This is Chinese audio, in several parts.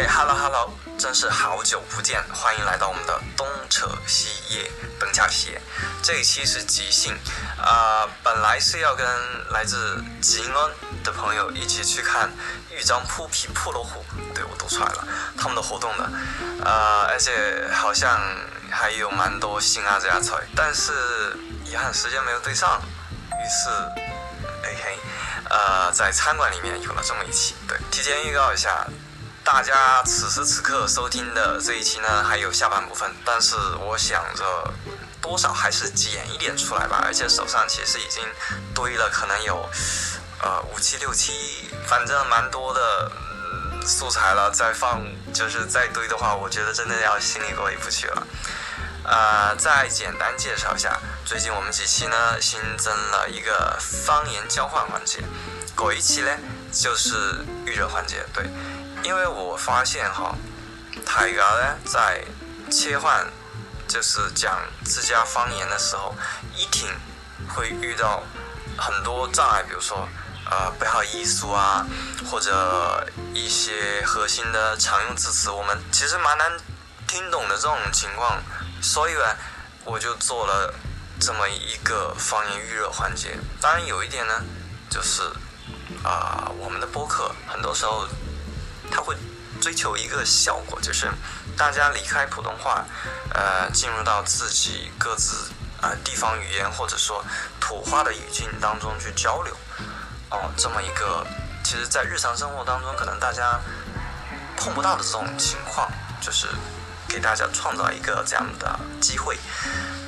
OK，Hello Hello，真是好久不见，欢迎来到我们的东扯西叶本卡西。这一期是即兴，啊，本来是要跟来自吉安的朋友一起去看豫章铺皮破落虎，对我读出来了，他们的活动的，呃，而且好像还有蛮多新啊这家菜，但是遗憾时间没有对上，于是，嘿嘿，呃，在餐馆里面有了这么一期，对，提前预告一下。大家此时此刻收听的这一期呢，还有下半部分，但是我想着多少还是剪一点出来吧。而且手上其实已经堆了，可能有呃五七六七，反正蛮多的素材了。再放就是再堆的话，我觉得真的要心里过意不去了。呃，再简单介绍一下，最近我们几期呢新增了一个方言交换环节，过一期呢就是预热环节，对。因为我发现哈，大家呢在切换就是讲自家方言的时候，一听会遇到很多障碍，比如说呃不好意思啊，或者一些核心的常用字词，我们其实蛮难听懂的这种情况，所以呢，我就做了这么一个方言预热环节。当然有一点呢，就是啊我们的播客很多时候。他会追求一个效果，就是大家离开普通话，呃，进入到自己各自呃地方语言或者说土话的语境当中去交流，哦，这么一个，其实，在日常生活当中可能大家碰不到的这种情况，就是给大家创造一个这样的机会，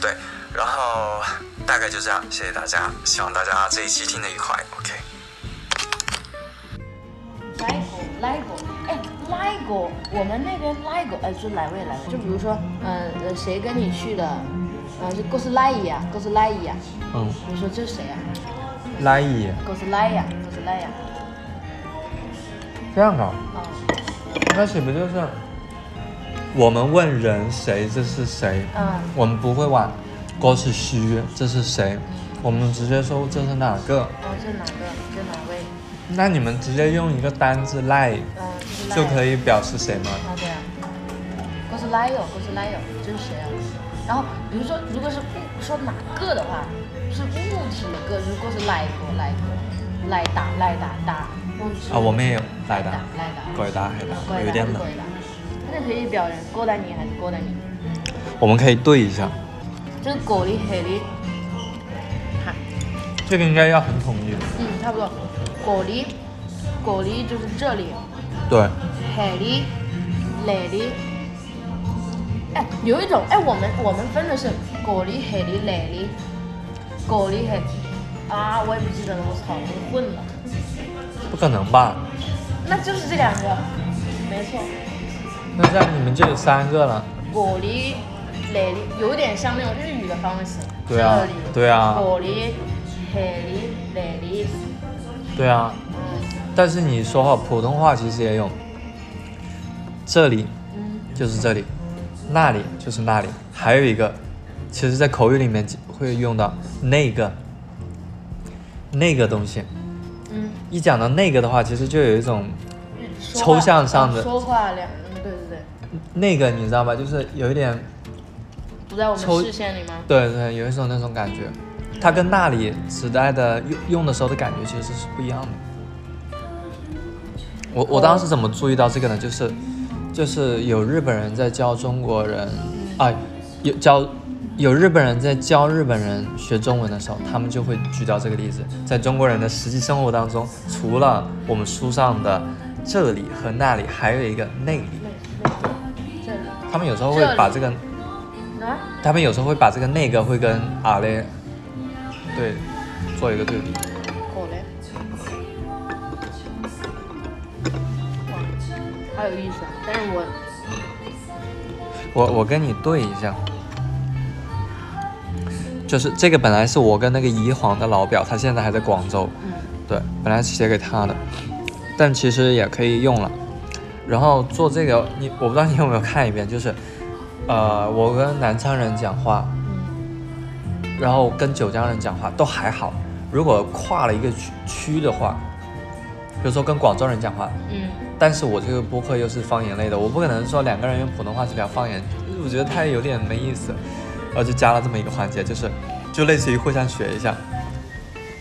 对，然后大概就这样，谢谢大家，希望大家这一期听得愉快，OK。来过，来过。来过，我们那边 LIGO，，哎，是哪位来过？就比如说，嗯，呃，谁跟你去的？啊，就哥斯拉伊呀，哥斯拉伊呀。嗯。你说这是谁呀？拉伊。哥斯拉呀，哥斯拉呀。这样啊？嗯。那岂不就是我们问人谁这是谁？嗯。我们不会问哥是虚这是谁？我们直接说这是哪个？哦，这哪个？这哪位？那你们直接用一个单字赖。就可以表示谁吗？啊，对啊，我是来哟，我是来哟，这是谁啊？然后比如说，如果是说哪个的话，是物体的个，如果是来过来过来打来打打，啊，我们也有来打来打，过来打还打，有点冷。那可以表人过来你还是过来你？我们可以对一下。这个过的黑的，看。这个应该要很统一。嗯，差不多。过的，过的就是这里。对，海里、来里，哎，有一种哎，我们我们分的是过里、海里、来里，过里、海啊，我也不记得了，我操，我混了。不可能吧？那就是这两个，没错。那这样你们就有三个了。过里、来里，有点像那种日语的方式。对啊，对啊。过里、海里、来里。对啊。但是你说哈，普通话其实也有，这里，就是这里，那里就是那里，还有一个，其实，在口语里面会用到那个，那个东西，嗯，一讲到那个的话，其实就有一种抽象上的说话两，对对对，那个你知道吧？就是有一点不在我们视线里吗？对对，有一种那种感觉，它跟那里时代的用用的时候的感觉其实是不一样的。我我当时怎么注意到这个呢？就是，就是有日本人在教中国人，啊，有教有日本人在教日本人学中文的时候，他们就会举到这个例子。在中国人的实际生活当中，除了我们书上的这里和那里，还有一个那里。对，他们有时候会把这个，他们有时候会把这个那个会跟啊嘞，对，做一个对比。好有意思啊！但是我，我我跟你对一下，就是这个本来是我跟那个怡黄的老表，他现在还在广州，嗯，对，本来是写给他的，但其实也可以用了。然后做这个，你我不知道你有没有看一遍，就是，呃，我跟南昌人讲话，然后跟九江人讲话都还好，如果跨了一个区区的话，比如说跟广州人讲话，嗯。但是我这个播客又是方言类的，我不可能说两个人用普通话去聊方言，我觉得太有点没意思，然后就加了这么一个环节，就是就类似于互相学一下，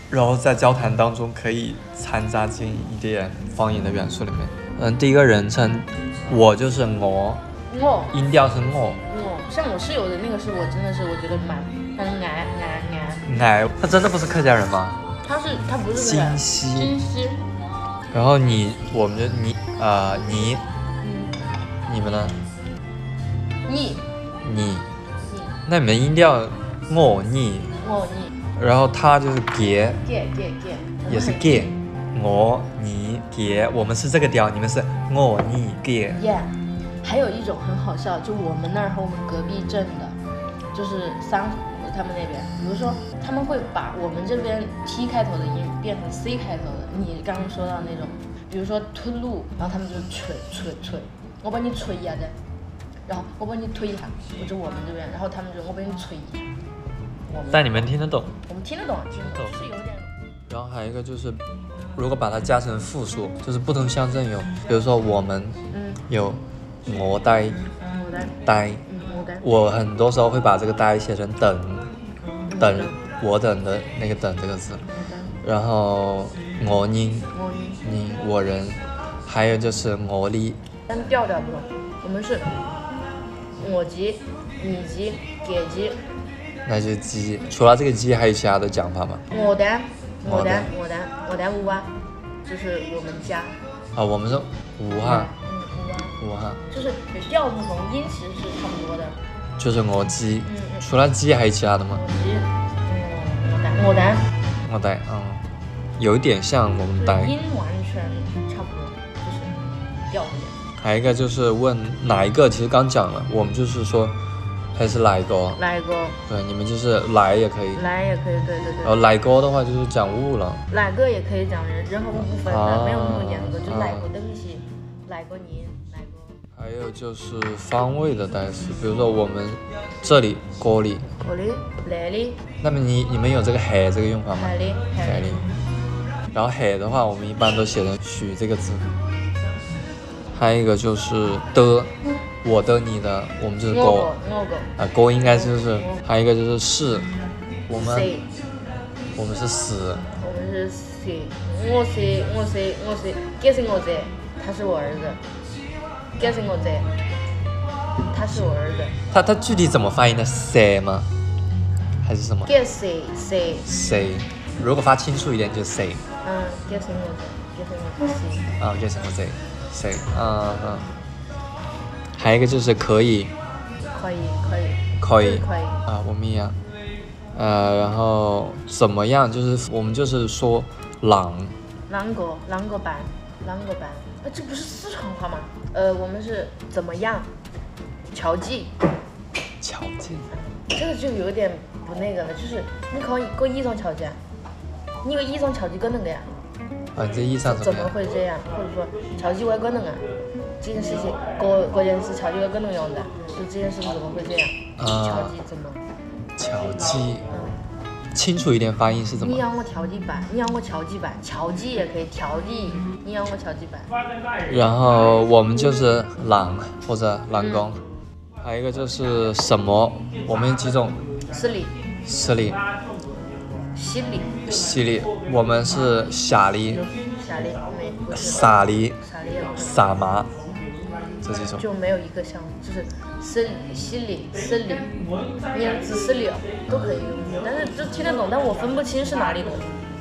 然后在交谈当中可以掺杂进一点方言的元素里面。嗯，第一个人称我就是我，我。音调是我，我。像我室友的那个是我真的是我觉得蛮很矮矮矮，哎，他真的不是客家人吗？他是他不是金个溪，金溪，然后你，我们就你啊、你嗯，你们呢？你。你，你。那你们音调我你，我你然后他就是给，get get get，也是 get，我你给，我们是这个调，你们是我你给，Yeah，还有一种很好笑，就我们那儿和我们隔壁镇的，就是三湖他们那边，比如说他们会把我们这边 T 开头的音变成 C 开头的，你刚刚说到那种，比如说吞路，然后他们就吹吹吹，我帮你吹一下子，然后我帮你推一下，我就我们这边，然后他们就我帮你吹一下，但你们听得懂。我们听得懂，听得懂，就是有点然后还有一个就是，如果把它加成复数，就是不同乡镇有，比如说我们嗯，有我呆呆，我很多时候会把这个呆写成等，等我等的那个等这个字，然后我音我你。你我人，还有就是我力，但调调不同，我们是我级、你级、给级、那就鸡。除了这个鸡，还有其他的讲法吗？我的、我的我的、我的、我的五啊，就是我们家，啊，我们是武汉，嗯，武汉，武汉就是调不同，音其实是差不多的。就是我鸡。嗯嗯，除了鸡还有其他的吗我？级，嗯，我的、我的，我呆，嗯，有一点像我们呆。音完全差不多，就是调。还有一个就是问哪一个，其实刚讲了，我们就是说还是哪一个，来个对，你们就是来也可以，来也可以，对对然后对，哪个的话就是讲物了，哪个也可以讲人，人和物不分啊的，没有那么严格，就啊哪个东西，哪个人，哪个。还有就是方位的代词，比如说我们这里锅里，这里、那里、那么你你们有这个海这个用法吗？海里、海里，然后海的话，我们一般都写成许这个字。还有一个就是的，我的、你的，我们就是锅我个、我个、啊，锅应该就是，还有一个就是是，我们？我们是死，我们是谁？我谁我谁我谁，这是我谁，他是我儿子。这是我这，他是我儿子。他他具体怎么发音的？谁吗？还是什么？这是谁？谁？如果发清楚一点就谁嗯，这是我这，这是我这谁？啊，就是我谁谁嗯嗯。还有一个就是可以，可以可以可以可以。啊，我们一样。呃，然后怎么样？就是我们就是说朗，啷个啷个办？啷个办？哎，这不是四川话吗？呃，我们是怎么样？乔记。巧劲，这个就有点不那个了，就是你可以个衣裳乔记啊，你个衣裳乔记个能个呀？啊，这意上怎怎么？会这样？或者说乔记我个能啊？这件事情，个个件事乔记我个能用的，就这件事情怎么会这样？啊乔记怎么？巧记，嗯，清楚一点发音是怎么？你让我调剂版，你让我调剂版，调剂也可以调剂，你让我调剂版。然后我们就是朗或者朗工，还有一个就是什么？我们有几种是里，实力？西里，犀利，我们是傻里傻力、啥里也不是。傻麻这几种。就没有一个像，就是是西里、是里、念字是里都可以用，但是就听得懂，但我分不清是哪里的。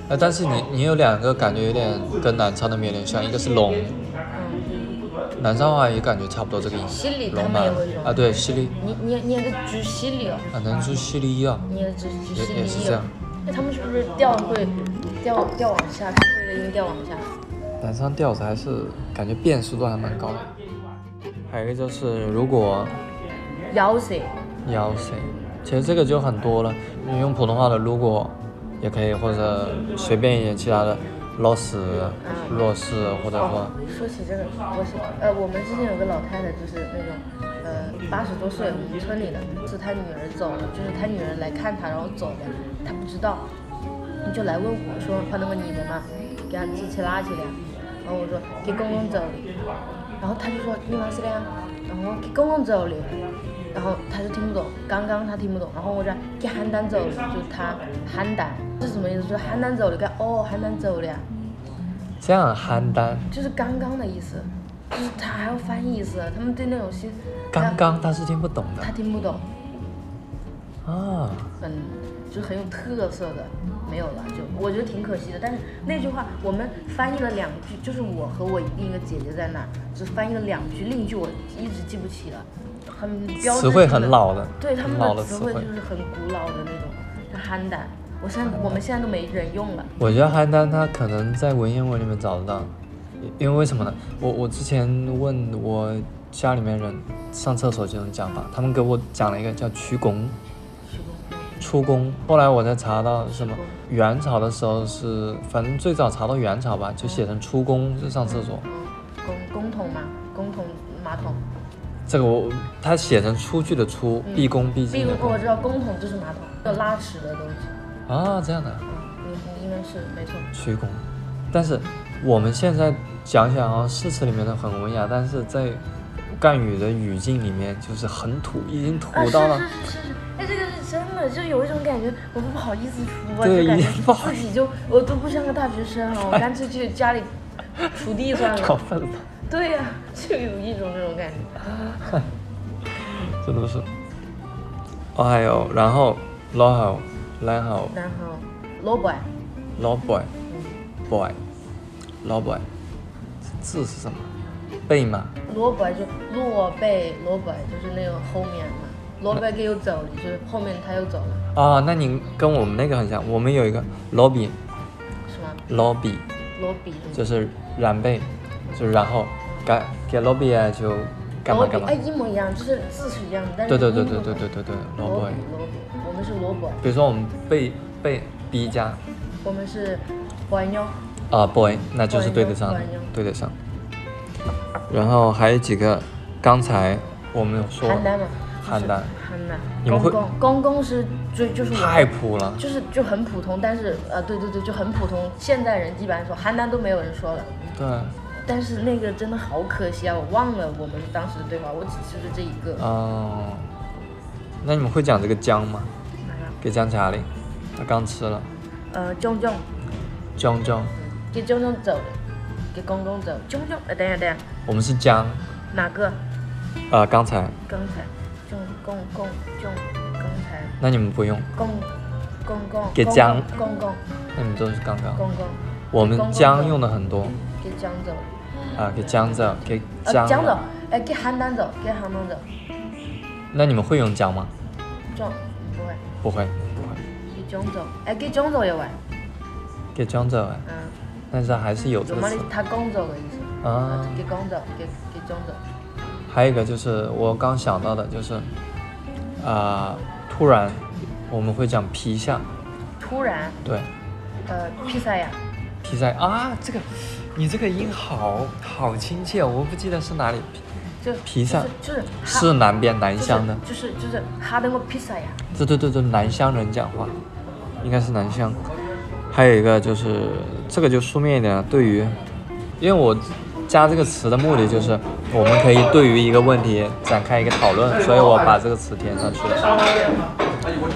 呃，但是你你有两个感觉有点跟南昌那边有点像，一个是龙，嗯，南昌话也感觉差不多这个音。西里他龙南们也会用啊，对，西利你你你也个举西里哦，啊，能出犀利啊，你也举举西也也是这样。那他们是不是调会调调往下，开会的音调往下？南昌调子还是感觉辨识度还蛮高的。还有一个就是如果腰舌，要谁，其实这个就很多了。你用普通话的如果也可以，或者随便一点其他的，老死、弱势，或者说哦，说起这个，我是呃，我们之前有个老太太，就是那种呃八十多岁，我们村里的，是她女儿走了，就是她女儿来看她，然后走的，她不知道，你就来问我说，换那个女的嘛，给她支起拉起来，然后我说给公公走。哩，然后她就说你妈是的呀，然后我给公公走的，然后他就听不懂，刚刚他听不懂，然后我说给邯郸走哩，就是他邯郸是什么意思？就是邯郸走哩，干哦邯郸走哩啊，这样邯郸，就是刚刚的意思，就是他还要翻译意思，他们对那种新刚刚他是听不懂的他听不懂，啊。很就很有特色的，没有了，就我觉得挺可惜的。但是那句话我们翻译了两句，就是我和我另一个姐姐在那儿，只翻译了两句，另一句我一直记不起了，很标志词汇很老的，对他们老的的词汇就。是很古老的那种，像邯郸，我现在我们现在都没人用了。我觉得邯郸它可能在文言文里面找得到，因为为什么呢？我我之前问我家里面人上厕所这种讲法，他们给我讲了一个叫曲弓出宫，后来我才查到什么元朝的时候是，反正最早查到元朝吧，就写成出宫就上厕所。嗯，公公桶嘛，公桶马桶，这个我他写成出去的出，毕恭毕敬的恭我知道公桶就是马桶，有拉屎的东西。啊，这样的嗯，应应该是没错。曲宫。但是我们现在想想啊，诗词里面的很文雅，但是在赣语的语境里面就是很土，已经土啊，到了。是是是是，哎，这个是真的，就有一种感觉，我都不好意思出啊，就感觉自己就我都不像个大学生了，我干脆去家里锄地算了。对呀、就有一种这种感觉。真的是。哦，还有，然后老好，然后然后萝卜，老 boy 嗯，boy 老 boy，字是什么？背吗，萝卜就落背，萝卜就是那个后面嘛，萝卜给又走了，就是后面他又走了，啊，那你跟我们那个很像，我们有一个 lobby 是吗？lobby 罗比。就是染贝，就是然后给给 lobby 啊就干嘛干嘛。哎，。一模一样，就是字是一样的，但是对对对对对对对对，罗比。罗比，我们是萝卜，比如说我们贝贝 b 加。我们是波妞，啊 boy，那就是对得上的，对得上。然后还有几个，刚才我们说邯郸嘛，邯郸邯郸你们会公公公公是最就是我太普了，就是就很普通，但是呃对对对就很普通，现代人基本上说邯郸都没有人说了。对，但是那个真的好可惜啊，我忘了我们当时的对话，我只记得这一个。哦，那你们会讲这个姜吗？给姜茶里，他刚吃了，呃，炯炯，姜姜，给炯炯走，给公公走，炯炯，呃，等一下等一下，我们是姜，哪个？呃，刚才，刚才，炯公公用，刚才那你们不用，公公公公给姜公公那你们都是刚刚。公公，我们姜用的很多。给姜走，啊，给姜走，给呃，姜。姜走，哎，给邯郸走，给邯郸走，那你们会用姜吗？炯不会，不会，不会，给炯走，哎，给炯走也会，给姜子，嗯，但是还是有这个词。有么的他公走的意思，啊。给公走，给给炯走。还有一个就是我刚想到的，就是啊、突然我们会讲皮下，突然，对，呃，披萨呀，皮下啊，这个你这个音好好亲切，我不记得是哪里，就披萨。就是就是是南边南乡的，就是就是哈登个披萨呀，对对对对，南乡人讲话，应该是南乡。还有一个就是这个就书面一点了，对于，因为我加这个词的目的就是我们可以对于一个问题展开一个讨论，所以我把这个词填上去了。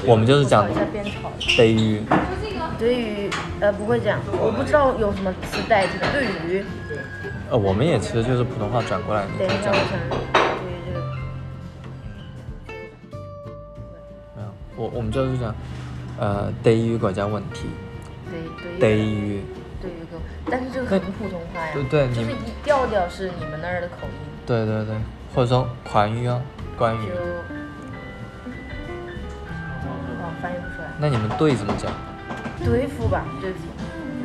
我们就是讲。对于，对于呃不会讲，我不知道有什么词代替。对于，呃，我们也其实就是普通话转过来，等一下就这样。我想，对于这个，没有，我我们就是讲，呃，对于国家问题，对对对于但是这个很普通话呀，对对你就是一调调是你们那儿的口音，对对对，或者说款语啊，关就语，哦翻译不出来，那你们对怎么讲？对付吧，对付。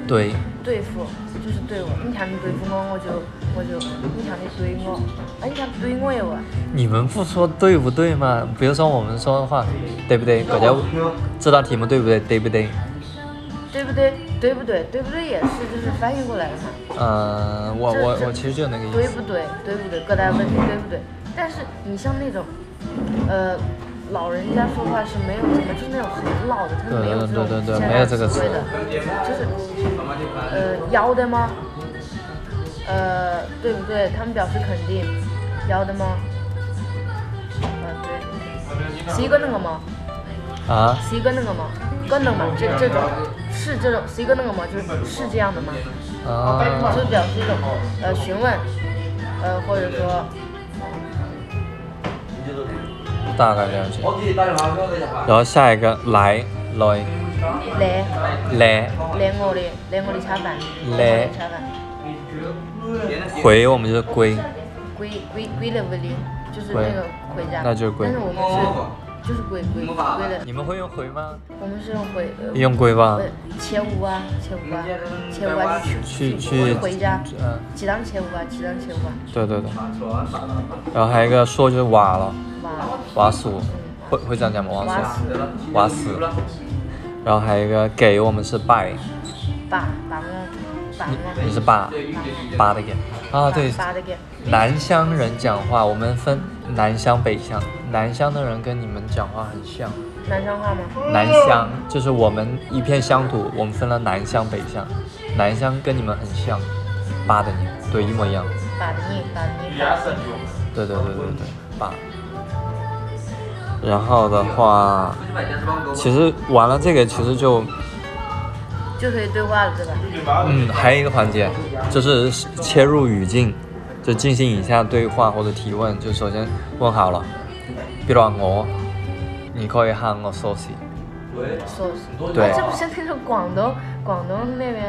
对，对付就是对我，你看你对付我，我就我就你看你怼我，哎，你看怼我也完，你们不说对不对吗？比如说我们说的话，对不对？国家知道题目对不对？对不对？对不对？对不对？对不对也是就是翻译过来的嘛，嗯、我这这我我其实就那个意思。对不对？对不对？各大问题对不对？但是你像那种，呃，老人家说话是没有什么，就是那种很老的，他是没有这种对对对对没有这个词的，就是呃要的吗？呃，对不对？他们表示肯定，要的吗？呃，对，是一个那个吗？啊，是一个那个吗？跟的吗？这这种是这种是一个那个吗？就是是这样的吗？啊，就是表示一种呃询问，呃或者说大概了解。然后下一个来来来来来我的来我的吃饭，来回，我们就是归。归归归了屋里，就是那个回家。那就是归但是我们是就是归归归的，你们会用回吗？我们是用回呃用归吧。呃。切五啊前五啊前五啊去去去回家，嗯，几档前五啊几档前五啊，对对对。然后还有一个说就是瓦了，瓦。瓦数，会会这样讲吗？瓦瓦数，死瓦死。然后还有一个给我们是拜，爸爸我爸我你是爸，爸的给。啊对，爸的给。南乡人讲话，我们分南乡北乡，南乡的人跟你们讲话很像。南乡话吗？南乡就是我们一片乡土，我们分了南乡北乡，南乡跟你们很像，八的你，对，一模一样。八的你八的你。对对对对对，八。然后的话，其实完了这个其实就，就可以对话了，对吧？嗯，还有一个环节就是切入语境，就进行以下对话或者提问。就首先问好了，比如我，你可以喊我是。对啊这不是那个广东广东那边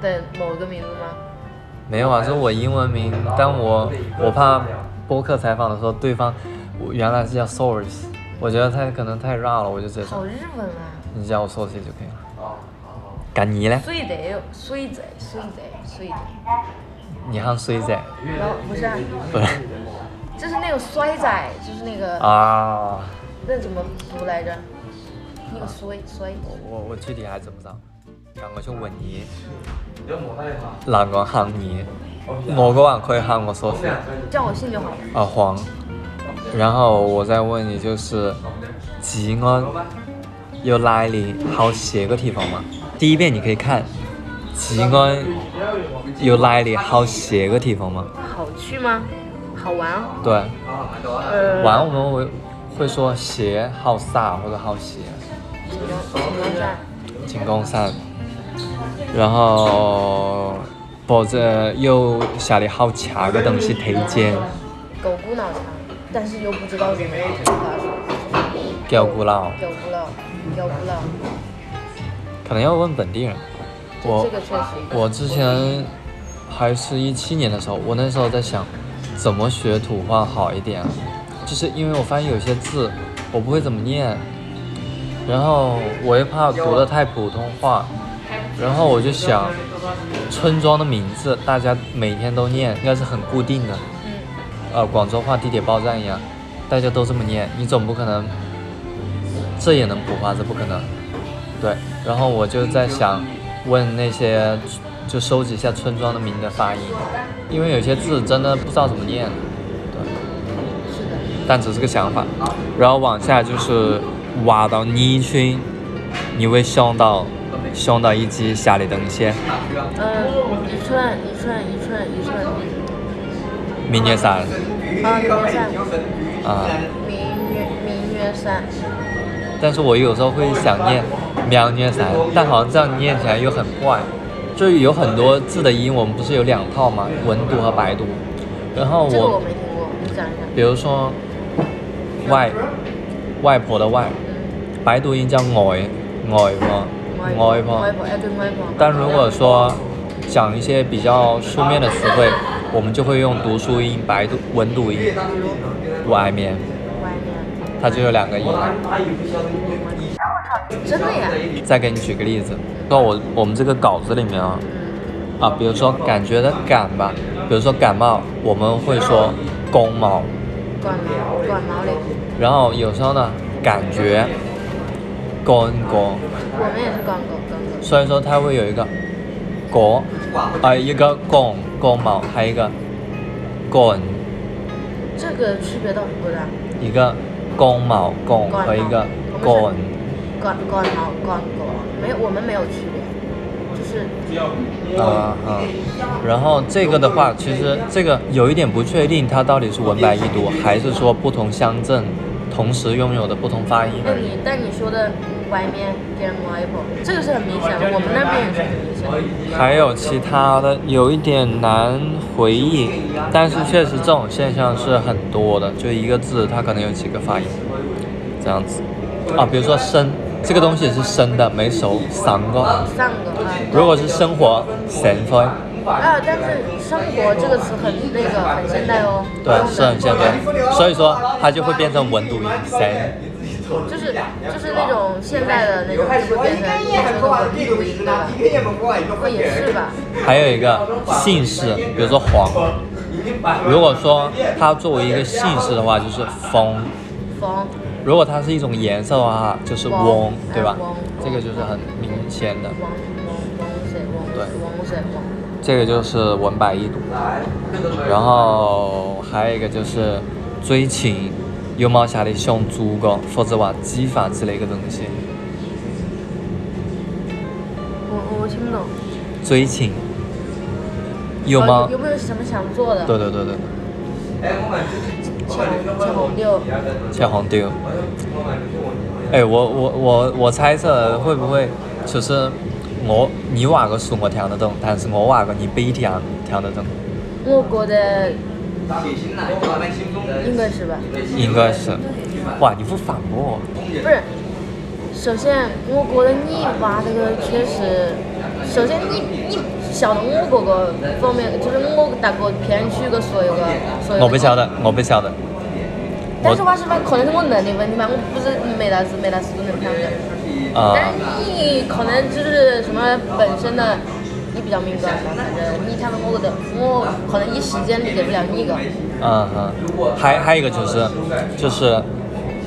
的某个名字吗？没有啊，是我英文名，但我我怕播客采访的时候对方我原来是叫 Source，我觉得太可能太绕了，我就直接说好日文啊！你叫我 Sosi 就可以了。干你嘞？水贼哟，水贼，水贼，水贼。你喊衰仔？然后不是啊，不是就是那个衰仔，就是那个啊，那怎么读来着？那个衰衰。我我具体还怎么着？咁我就问你，哪个喊你，我嘅話可以喊我 Sophie，叫我姓就好了。啊黄，然后我再问你就是，吉安有哪里好写个地方吗？第一遍你可以看，吉安有哪里好寫嘅地方吗？好去吗？好玩哦。对，呃。玩我們會會說寫好撒或者好寫。景公景公站。景公山，然后或者有下的好吃的东西推荐，狗骨脑茶，但是又不知道怎麼用普通話說。叫古老，狗骨脑，狗骨脑。可能要问本地人。我。我之前还是一七年的时候，我那时候在想，怎么学土话好一点，就是因为我发现有些字我不会怎么念，然后我又怕读的太普通话，然后我就想，村庄的名字大家每天都念，应该是很固定的。嗯。呃，广州话地铁报站一样，大家都这么念，你总不可能这也能普话，这不可能。对，然后我就在想，問那些就收集一下村庄的名的发音，因为有些字真的不知道怎么念。对，是的。但只是个想法。然后往下就是挖到泥群，你会想到想到一只下的东西。嗯，一寸一寸一寸一寸。明月山。啊，明月山。啊。明月明月山。但是我有时候会想念苗虐山，但好像这样念起来又很怪。就有很多字的音，我们不是有两套吗？文读和白读。然后我。這個我沒聽過，你讲一下。比如说外外婆的外，白读音叫外外婆外婆。但如果说讲一些比较书面的词汇，我们就会用读书音、白读文读音。外面。外面。它就有两个音。真的呀？再给你举个例子，那我我们这个稿子里面啊，啊，比如说感觉的感吧，比如说感冒，我们会说公毛。感冒，感冒嘞。然后有时候呢，感觉，公公。我们也是乾果，乾果。所以说它会有一个果，啊，一个公公毛，还有一個乾。這個區別倒是不大。一个公毛公和一個乾。乾乾毛乾果，沒有，我们没有区别，就是是啊啊，然后这个的话，其实这个有一点不确定，它到底是文白异读，还是说不同乡镇同时拥有的不同发音那你但你说的外面给人外婆，这个是很明显的，我们那边也是很明显的。还有其他的，有一点难回忆，但是确实这种现象是很多的，就一个字它可能有几个发音，这样子啊，比如说生这个东西是生的，没熟，三个。上个啊，如果是生活，生活，啊，但是生活这个词很那个很现代哦。对，是很现代，所以说它就会变成文读音，生。就是就是那种现代的那种，就会变成变成文读音的，会也是吧？还有一个姓氏，比如说黄，如果说它作为一个姓氏的话，就是风；风如果它是一种颜色的话，就是翁翁，对吧？这个就是很明显的，对。这个就是文白异读。然后还有一个就是追情，有冇下的想祖国，或者话激发之类的东西。我我听不懂。追情，有呃吗？有没有什么想做的？对对对对切红丢。切红丢。哎，我我我我猜测会不会就是我你话个书我听得懂，但是我话个你不一定听得懂，我觉得应该是吧。应该是。哇，你不反驳我？不是，首先我觉得你娃这个确实，首先你你晓得我各个方面，就是我大概偏区个所有个所有。我不晓。得，我不晓得。但是话是吧，可能是我能力问题嘛，我不是没大事没大事都能听的。啊、但是你可能就是什么本身的，你比较敏感嘛，反正你看到我觉得我可能一时间理解不了你个。嗯嗯，还还有一个就是就是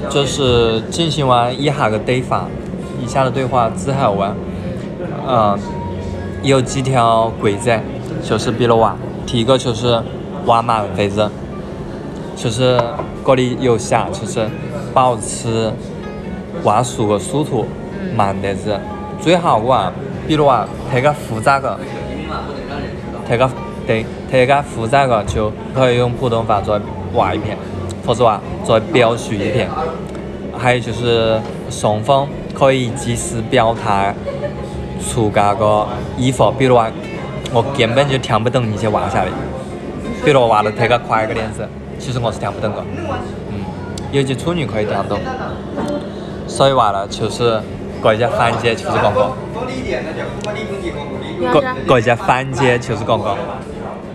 就是进行完一下个对话，以下的对话之后啊，嗯，有几条规则，就是比如话，第一个就是话满为止，就是这里有写，就是保持话速的速度慢得子，最好话，比如话太个复杂个。太个对，太个复杂个就可以用普通话作为话一遍，或者话再表述一遍。还有就是送风可以及时表态出这个衣服，比如话我根本就听不懂你些话下的，比如话的太个快个点子，其实我是听不懂个。嗯，有些处女可以听懂，所以话呢，就是这一些环节就是讲讲。你要各是各一些环节就是讲讲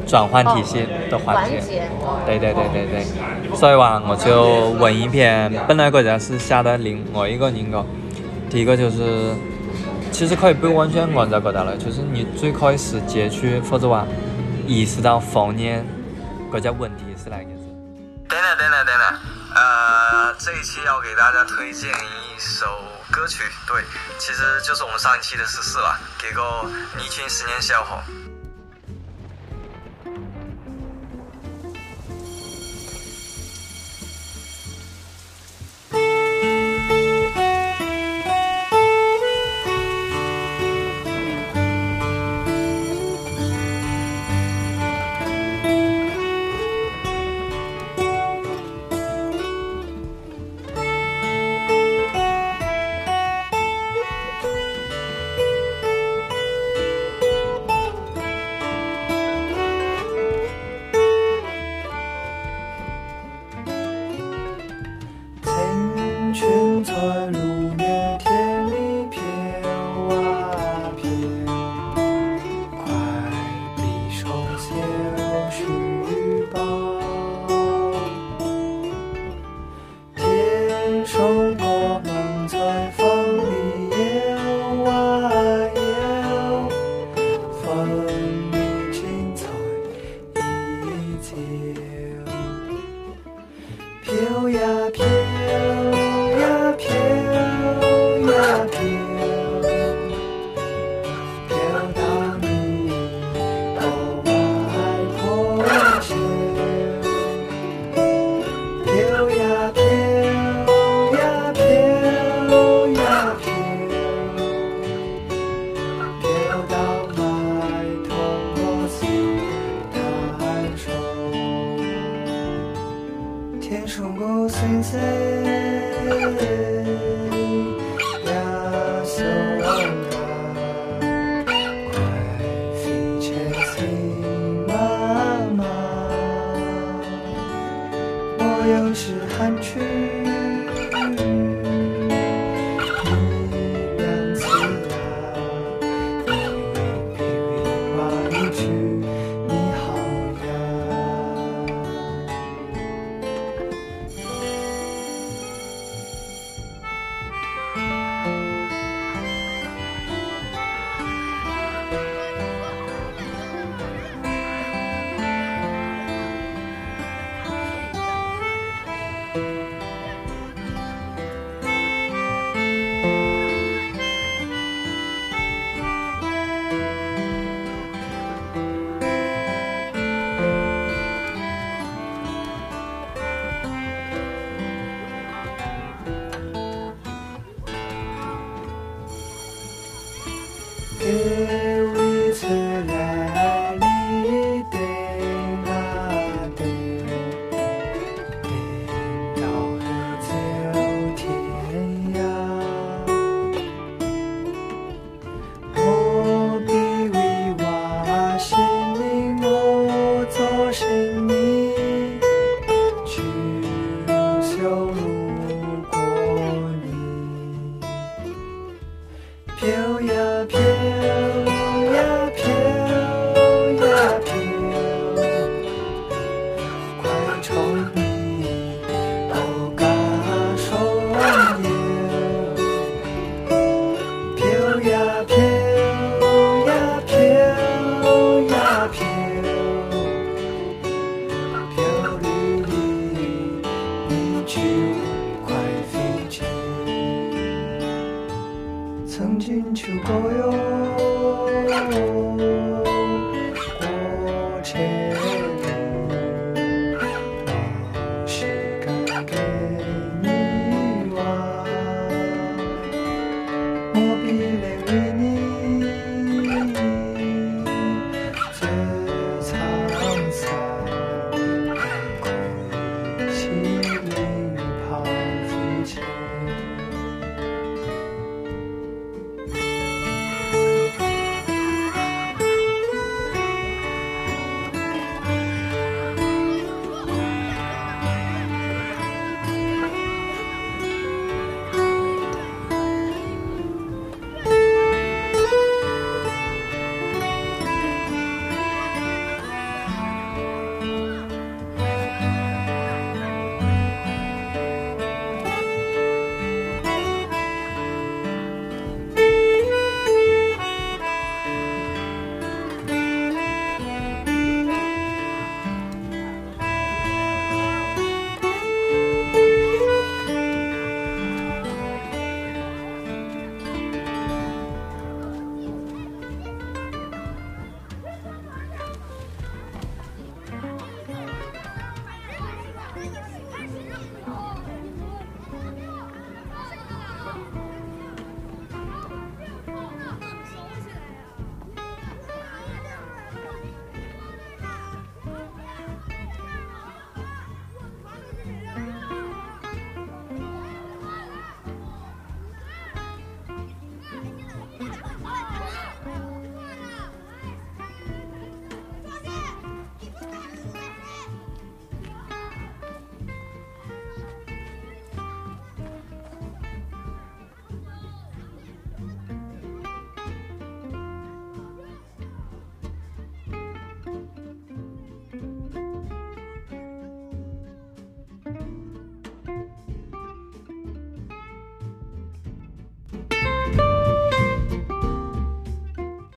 转换体系的环节。对对对对对，所以话我就问一篇，本来这件是写的另外一个人个，第一个就是，其实可以不完全按照这个来，就是你最开始接取或者话意识到方言这些问题是哪个子。等等等等等等，呃，这一期要给大家推荐一首歌曲，对，其实就是我们上一期的十四了，给个你群十年笑话。